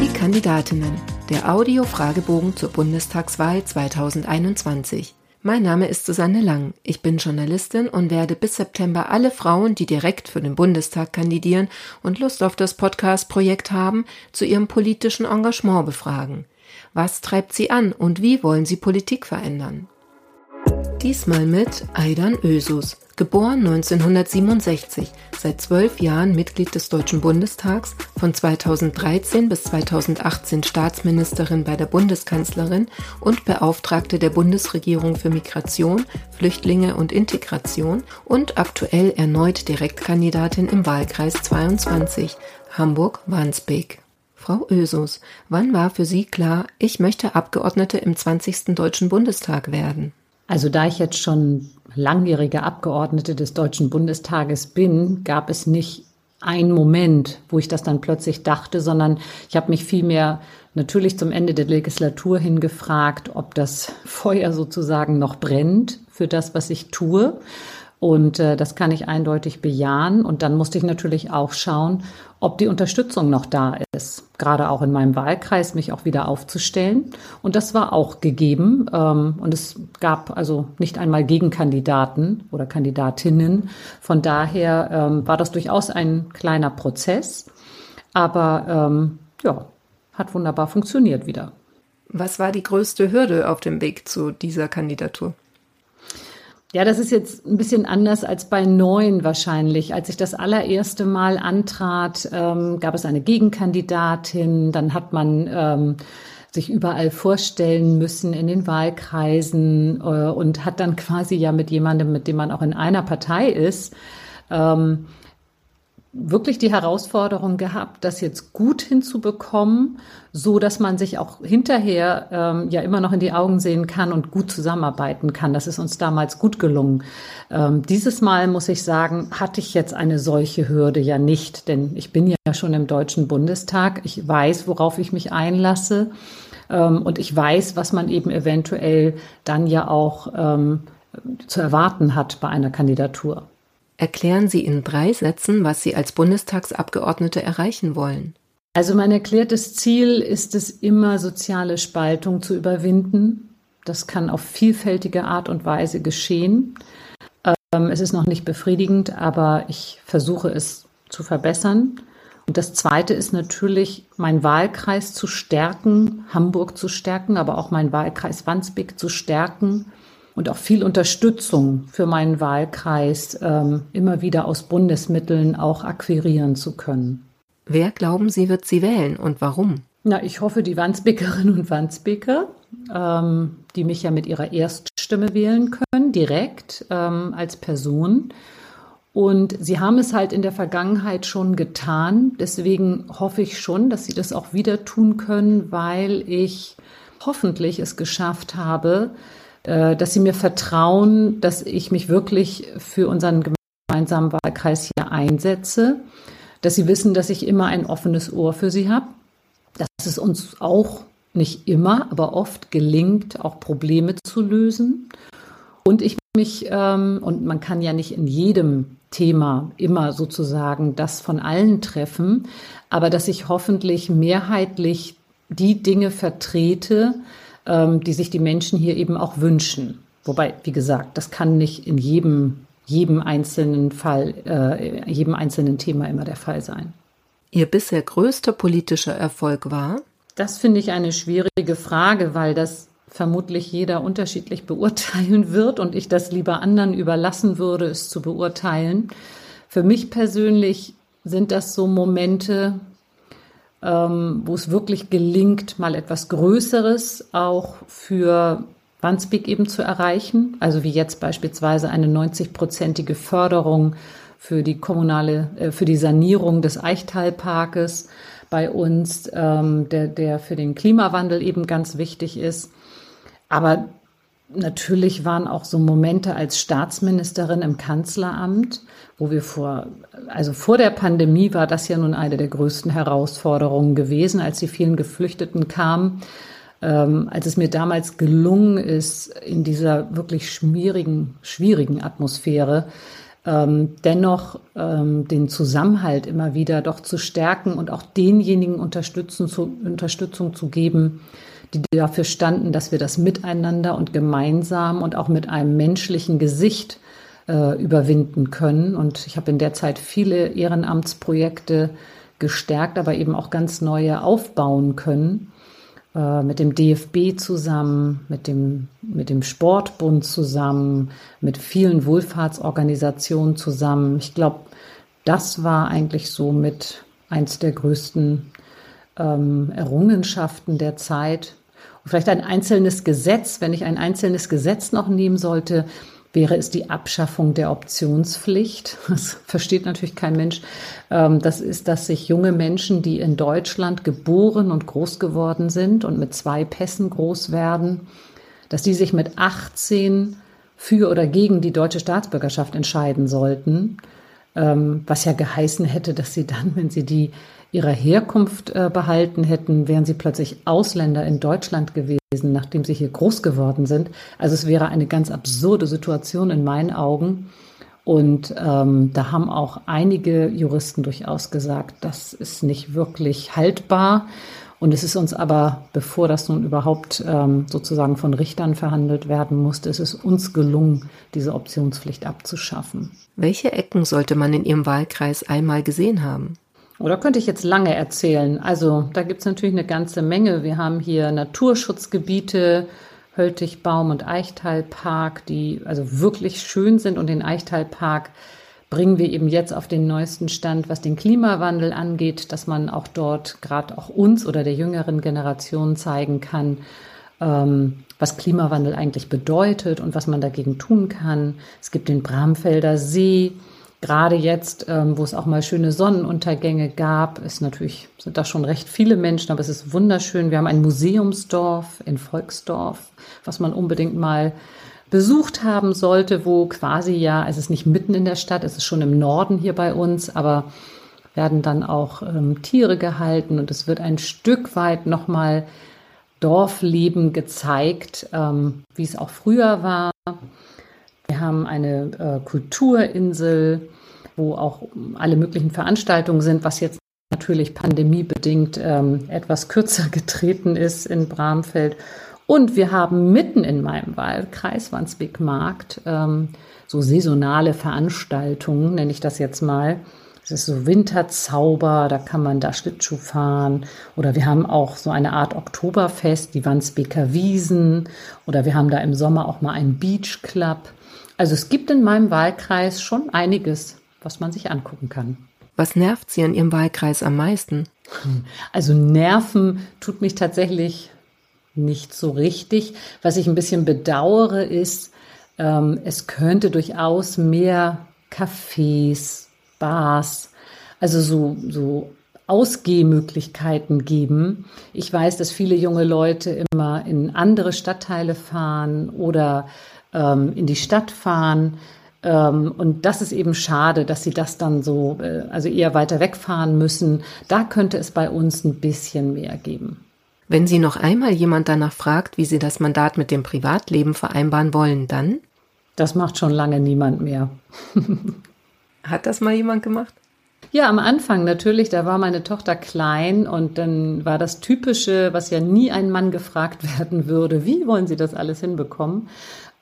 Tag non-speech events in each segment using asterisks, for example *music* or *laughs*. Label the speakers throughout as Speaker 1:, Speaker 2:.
Speaker 1: Die Kandidatinnen. Der Audio-Fragebogen zur Bundestagswahl 2021. Mein Name ist Susanne Lang. Ich bin Journalistin und werde bis September alle Frauen, die direkt für den Bundestag kandidieren und Lust auf das Podcast-Projekt haben, zu ihrem politischen Engagement befragen. Was treibt sie an und wie wollen sie Politik verändern? Diesmal mit Aidan Ösus, geboren 1967, seit zwölf Jahren Mitglied des Deutschen Bundestags, von 2013 bis 2018 Staatsministerin bei der Bundeskanzlerin und Beauftragte der Bundesregierung für Migration, Flüchtlinge und Integration und aktuell erneut Direktkandidatin im Wahlkreis 22, Hamburg-Wandsbek. Frau Ösus, wann war für Sie klar, ich möchte Abgeordnete im 20. Deutschen Bundestag werden?
Speaker 2: Also da ich jetzt schon langjährige Abgeordnete des Deutschen Bundestages bin, gab es nicht einen Moment, wo ich das dann plötzlich dachte, sondern ich habe mich vielmehr natürlich zum Ende der Legislatur hingefragt, ob das *laughs* Feuer sozusagen noch brennt für das, was ich tue. Und äh, das kann ich eindeutig bejahen. Und dann musste ich natürlich auch schauen, ob die Unterstützung noch da ist, gerade auch in meinem Wahlkreis, mich auch wieder aufzustellen. Und das war auch gegeben. Ähm, und es gab also nicht einmal Gegenkandidaten oder Kandidatinnen. Von daher ähm, war das durchaus ein kleiner Prozess. Aber ähm, ja, hat wunderbar funktioniert wieder.
Speaker 1: Was war die größte Hürde auf dem Weg zu dieser Kandidatur?
Speaker 2: Ja, das ist jetzt ein bisschen anders als bei neun wahrscheinlich. Als ich das allererste Mal antrat, ähm, gab es eine Gegenkandidatin. Dann hat man ähm, sich überall vorstellen müssen in den Wahlkreisen äh, und hat dann quasi ja mit jemandem, mit dem man auch in einer Partei ist, ähm, wirklich die Herausforderung gehabt, das jetzt gut hinzubekommen, so dass man sich auch hinterher ähm, ja immer noch in die Augen sehen kann und gut zusammenarbeiten kann. Das ist uns damals gut gelungen. Ähm, dieses Mal muss ich sagen, hatte ich jetzt eine solche Hürde ja nicht, denn ich bin ja schon im Deutschen Bundestag. Ich weiß, worauf ich mich einlasse ähm, und ich weiß, was man eben eventuell dann ja auch ähm, zu erwarten hat bei einer Kandidatur.
Speaker 1: Erklären Sie in drei Sätzen, was Sie als Bundestagsabgeordnete erreichen wollen.
Speaker 2: Also mein erklärtes Ziel ist es immer, soziale Spaltung zu überwinden. Das kann auf vielfältige Art und Weise geschehen. Ähm, es ist noch nicht befriedigend, aber ich versuche es zu verbessern. Und das Zweite ist natürlich, meinen Wahlkreis zu stärken, Hamburg zu stärken, aber auch meinen Wahlkreis Wandsbek zu stärken und auch viel Unterstützung für meinen Wahlkreis ähm, immer wieder aus Bundesmitteln auch akquirieren zu können.
Speaker 1: Wer glauben Sie, wird sie wählen und warum?
Speaker 2: Na, ich hoffe, die Wandsbekerinnen und Wandsbeker, ähm, die mich ja mit ihrer Erststimme wählen können, direkt ähm, als Person. Und sie haben es halt in der Vergangenheit schon getan. Deswegen hoffe ich schon, dass sie das auch wieder tun können, weil ich hoffentlich es geschafft habe, dass sie mir vertrauen, dass ich mich wirklich für unseren gemeinsamen Wahlkreis hier einsetze, dass sie wissen, dass ich immer ein offenes Ohr für sie habe, dass es uns auch nicht immer, aber oft gelingt, auch Probleme zu lösen. Und ich mich, ähm, und man kann ja nicht in jedem Thema immer sozusagen das von allen treffen, aber dass ich hoffentlich mehrheitlich die Dinge vertrete, ähm, die sich die Menschen hier eben auch wünschen. Wobei, wie gesagt, das kann nicht in jedem, jedem einzelnen Fall, äh, jedem einzelnen Thema immer der Fall sein.
Speaker 1: Ihr bisher größter politischer Erfolg war?
Speaker 2: Das finde ich eine schwierige Frage, weil das vermutlich jeder unterschiedlich beurteilen wird und ich das lieber anderen überlassen würde, es zu beurteilen. Für mich persönlich sind das so Momente, ähm, wo es wirklich gelingt, mal etwas Größeres auch für Wandsbek eben zu erreichen. Also wie jetzt beispielsweise eine 90-prozentige Förderung für die kommunale, äh, für die Sanierung des Eichtalparkes bei uns, ähm, der, der für den Klimawandel eben ganz wichtig ist. Aber natürlich waren auch so Momente als Staatsministerin im Kanzleramt, wo wir vor, also vor der Pandemie war das ja nun eine der größten Herausforderungen gewesen, als die vielen Geflüchteten kamen. Ähm, als es mir damals gelungen ist, in dieser wirklich schwierigen, schwierigen Atmosphäre ähm, dennoch ähm, den Zusammenhalt immer wieder doch zu stärken und auch denjenigen Unterstützung zu, Unterstützung zu geben, die dafür standen, dass wir das miteinander und gemeinsam und auch mit einem menschlichen Gesicht äh, überwinden können. Und ich habe in der Zeit viele Ehrenamtsprojekte gestärkt, aber eben auch ganz neue aufbauen können. Äh, mit dem DFB zusammen, mit dem, mit dem Sportbund zusammen, mit vielen Wohlfahrtsorganisationen zusammen. Ich glaube, das war eigentlich so mit eins der größten ähm, Errungenschaften der Zeit. Und vielleicht ein einzelnes Gesetz, wenn ich ein einzelnes Gesetz noch nehmen sollte, wäre es die Abschaffung der Optionspflicht. *laughs* Das versteht natürlich kein Mensch. Ähm, das ist, dass sich junge Menschen, die in Deutschland geboren und groß geworden sind und mit zwei Pässen groß werden, dass die sich mit 18 für oder gegen die deutsche Staatsbürgerschaft entscheiden sollten, ähm, was ja geheißen hätte, dass sie dann, wenn sie die ihrer Herkunft äh, behalten hätten, wären sie plötzlich Ausländer in Deutschland gewesen, nachdem sie hier groß geworden sind. Also es wäre eine ganz absurde Situation in meinen Augen. Und ähm, da haben auch einige Juristen durchaus gesagt, das ist nicht wirklich haltbar. Und es ist uns aber, bevor das nun überhaupt ähm, sozusagen von Richtern verhandelt werden musste, es ist uns gelungen, diese Optionspflicht abzuschaffen.
Speaker 1: Welche Ecken sollte man in Ihrem Wahlkreis einmal gesehen haben?
Speaker 2: Oder könnte ich jetzt lange erzählen? Also da gibt es natürlich eine ganze Menge. Wir haben hier Naturschutzgebiete, Höltigbaum und Eichtalpark, die also wirklich schön sind. Und den Eichtalpark bringen wir eben jetzt auf den neuesten Stand, was den Klimawandel angeht, dass man auch dort gerade auch uns oder der jüngeren Generation zeigen kann, ähm, was Klimawandel eigentlich bedeutet und was man dagegen tun kann. Es gibt den Bramfelder See, Gerade jetzt, ähm, wo es auch mal schöne Sonnenuntergänge gab, ist natürlich, sind da schon recht viele Menschen, aber es ist wunderschön. Wir haben ein Museumsdorf in Volksdorf, was man unbedingt mal besucht haben sollte, wo quasi ja, es ist nicht mitten in der Stadt, es ist schon im Norden hier bei uns, aber werden dann auch ähm, Tiere gehalten und es wird ein Stück weit nochmal Dorfleben gezeigt, ähm, wie es auch früher war. Wir haben eine äh, Kulturinsel, wo auch alle möglichen Veranstaltungen sind, was jetzt natürlich pandemiebedingt ähm, etwas kürzer *laughs* getreten ist in Bramfeld. Und wir haben mitten in meinem Wahlkreis, Wandsbek-Markt, ähm, so saisonale Veranstaltungen, nenne ich das jetzt mal. Es ist so Winterzauber, da kann man da Schlittschuh fahren. Oder wir haben auch so eine Art Oktoberfest, die Wandsbeker Wiesen. Oder wir haben da im Sommer auch mal einen Beach Club. Also es gibt in meinem Wahlkreis schon einiges, was man sich angucken kann.
Speaker 1: Was nervt Sie an Ihrem Wahlkreis am meisten?
Speaker 2: Also Nerven tut mich tatsächlich nicht so richtig. Was ich ein bisschen bedauere, ist, ähm, es könnte durchaus mehr Cafés, Bars, also so, so Ausgehmöglichkeiten geben. Ich weiß, dass viele junge Leute immer in andere Stadtteile fahren oder ähm, in die Stadt fahren. Ähm, und das ist eben schade, dass sie das dann so, äh, also eher weiter wegfahren müssen. Da könnte es bei uns ein bisschen mehr geben.
Speaker 1: Wenn Sie noch einmal jemand danach fragt, wie Sie das Mandat mit dem Privatleben vereinbaren wollen, dann?
Speaker 2: Das macht schon lange niemand mehr. *laughs*
Speaker 1: Hat das mal jemand gemacht?
Speaker 2: Ja, am Anfang natürlich, da war meine Tochter klein und dann war das Typische, was ja nie ein Mann gefragt *laughs* werden würde, wie wollen Sie das alles hinbekommen?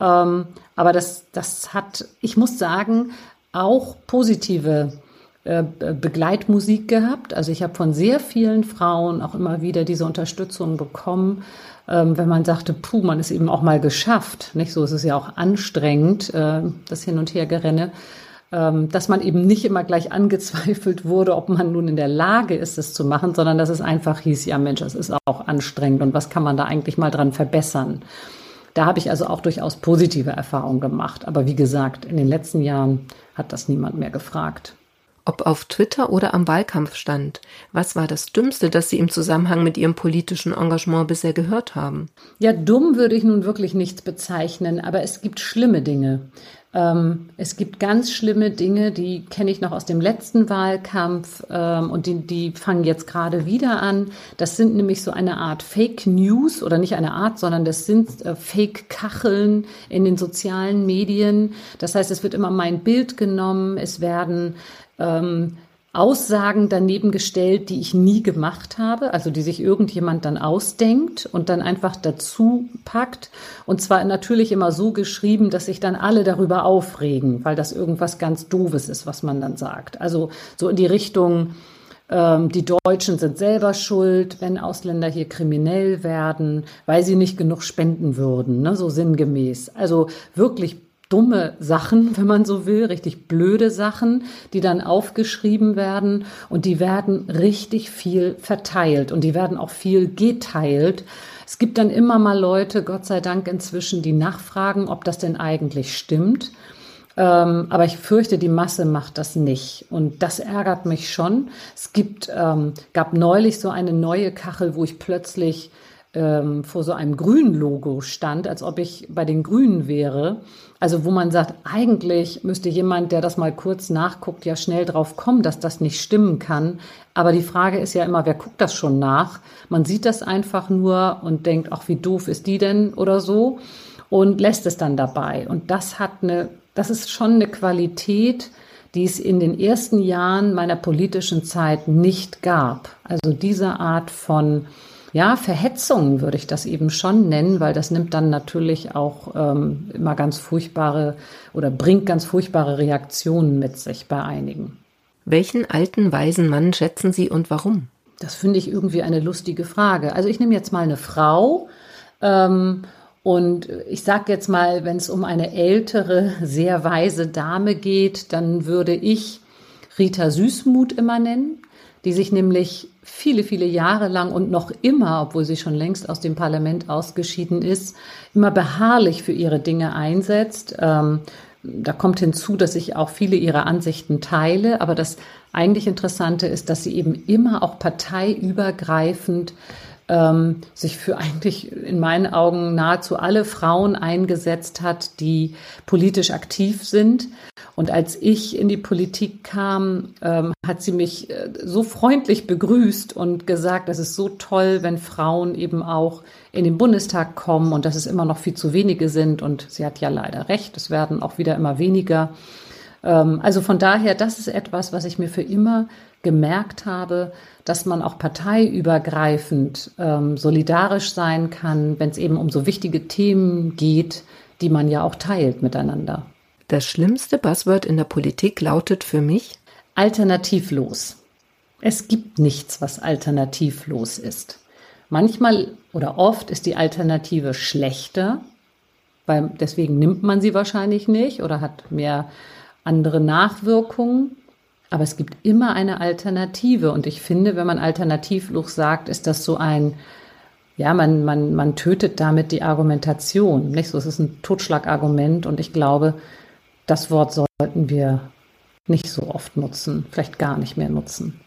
Speaker 2: Ähm, aber das, das hat, ich muss sagen, auch positive äh, Begleitmusik gehabt. Also ich habe von sehr vielen Frauen auch immer wieder diese Unterstützung bekommen, ähm, wenn man sagte, puh, man ist eben auch mal geschafft. Nicht so ist es ja auch anstrengend, äh, das Hin und Hergerenne. Ähm, dass man eben nicht immer gleich angezweifelt wurde, ob man nun in der Lage ist, es zu machen, sondern dass es einfach hieß, ja Mensch, es ist auch anstrengend und was kann man da eigentlich mal dran verbessern. Da habe ich also auch durchaus positive Erfahrungen gemacht. Aber wie gesagt, in den letzten Jahren hat das niemand mehr gefragt.
Speaker 1: Ob auf Twitter oder am Wahlkampfstand. Was war das Dümmste, das Sie im Zusammenhang mit Ihrem politischen Engagement bisher gehört haben?
Speaker 2: Ja, dumm würde ich nun wirklich nichts bezeichnen, aber es gibt schlimme Dinge. Ähm, es gibt ganz schlimme Dinge, die kenne ich noch aus dem letzten Wahlkampf ähm, und die, die fangen jetzt gerade wieder an. Das sind nämlich so eine Art Fake News oder nicht eine Art, sondern das sind äh, Fake Kacheln in den sozialen Medien. Das heißt, es wird immer mein Bild genommen, es werden ähm, Aussagen daneben gestellt, die ich nie gemacht habe, also die sich irgendjemand dann ausdenkt und dann einfach dazu packt. Und zwar natürlich immer so geschrieben, dass sich dann alle darüber aufregen, weil das irgendwas ganz Doofes ist, was man dann sagt. Also so in die Richtung, ähm, die Deutschen sind selber schuld, wenn Ausländer hier kriminell werden, weil sie nicht genug spenden würden, ne, so sinngemäß. Also wirklich dumme Sachen, wenn man so will, richtig blöde Sachen, die dann aufgeschrieben werden und die werden richtig viel verteilt und die werden auch viel geteilt. Es gibt dann immer mal Leute, Gott sei Dank inzwischen, die nachfragen, ob das denn eigentlich stimmt. Ähm, aber ich fürchte, die Masse macht das nicht. Und das ärgert mich schon. Es gibt, ähm, gab neulich so eine neue Kachel, wo ich plötzlich ähm, vor so einem grünen Logo stand, als ob ich bei den Grünen wäre. Also wo man sagt, eigentlich müsste jemand, der das mal kurz nachguckt, ja schnell drauf kommen, dass das nicht stimmen kann. Aber die Frage ist ja immer, wer guckt das schon nach? Man sieht das einfach nur und denkt, ach, wie doof ist die denn oder so und lässt es dann dabei. Und das hat eine, das ist schon eine Qualität, die es in den ersten Jahren meiner politischen Zeit nicht gab. Also diese Art von ja, Verhetzung würde ich das eben schon nennen, weil das nimmt dann natürlich auch ähm, immer ganz furchtbare oder bringt ganz furchtbare Reaktionen mit sich bei einigen.
Speaker 1: Welchen alten, weisen Mann schätzen Sie und warum?
Speaker 2: Das finde ich irgendwie eine lustige Frage. Also ich nehme jetzt mal eine Frau ähm, und ich sage jetzt mal, wenn es um eine ältere, sehr weise Dame geht, dann würde ich Rita Süßmuth immer nennen die sich nämlich viele, viele Jahre lang und noch immer, obwohl sie schon längst aus dem Parlament ausgeschieden ist, immer beharrlich für ihre Dinge einsetzt. Ähm, da kommt hinzu, dass ich auch viele ihrer Ansichten teile, aber das eigentlich Interessante ist, dass sie eben immer auch parteiübergreifend ähm, sich für eigentlich in meinen Augen nahezu alle Frauen eingesetzt hat, die politisch aktiv sind. Und als ich in die Politik kam, ähm, hat sie mich äh, so freundlich begrüßt und gesagt, es ist so toll, wenn Frauen eben auch in den Bundestag kommen und dass es immer noch viel zu wenige sind. Und sie hat ja leider recht, es werden auch wieder immer weniger. Ähm, also von daher, das ist etwas, was ich mir für immer gemerkt habe, dass man auch parteiübergreifend ähm, solidarisch sein kann, wenn es eben um so wichtige Themen geht, die man ja auch teilt miteinander.
Speaker 1: Das schlimmste Buzzword in der Politik lautet für mich
Speaker 2: alternativlos. Es gibt nichts, was alternativlos ist. Manchmal oder oft ist die Alternative schlechter, weil deswegen nimmt man sie wahrscheinlich nicht oder hat mehr andere Nachwirkungen. Aber es gibt immer eine Alternative. Und ich finde, wenn man alternativlos sagt, ist das so ein, ja, man, man, man tötet damit die Argumentation. Nicht so, es ist ein Totschlagargument. Und ich glaube, das Wort sollten wir nicht so oft nutzen, vielleicht gar nicht mehr nutzen.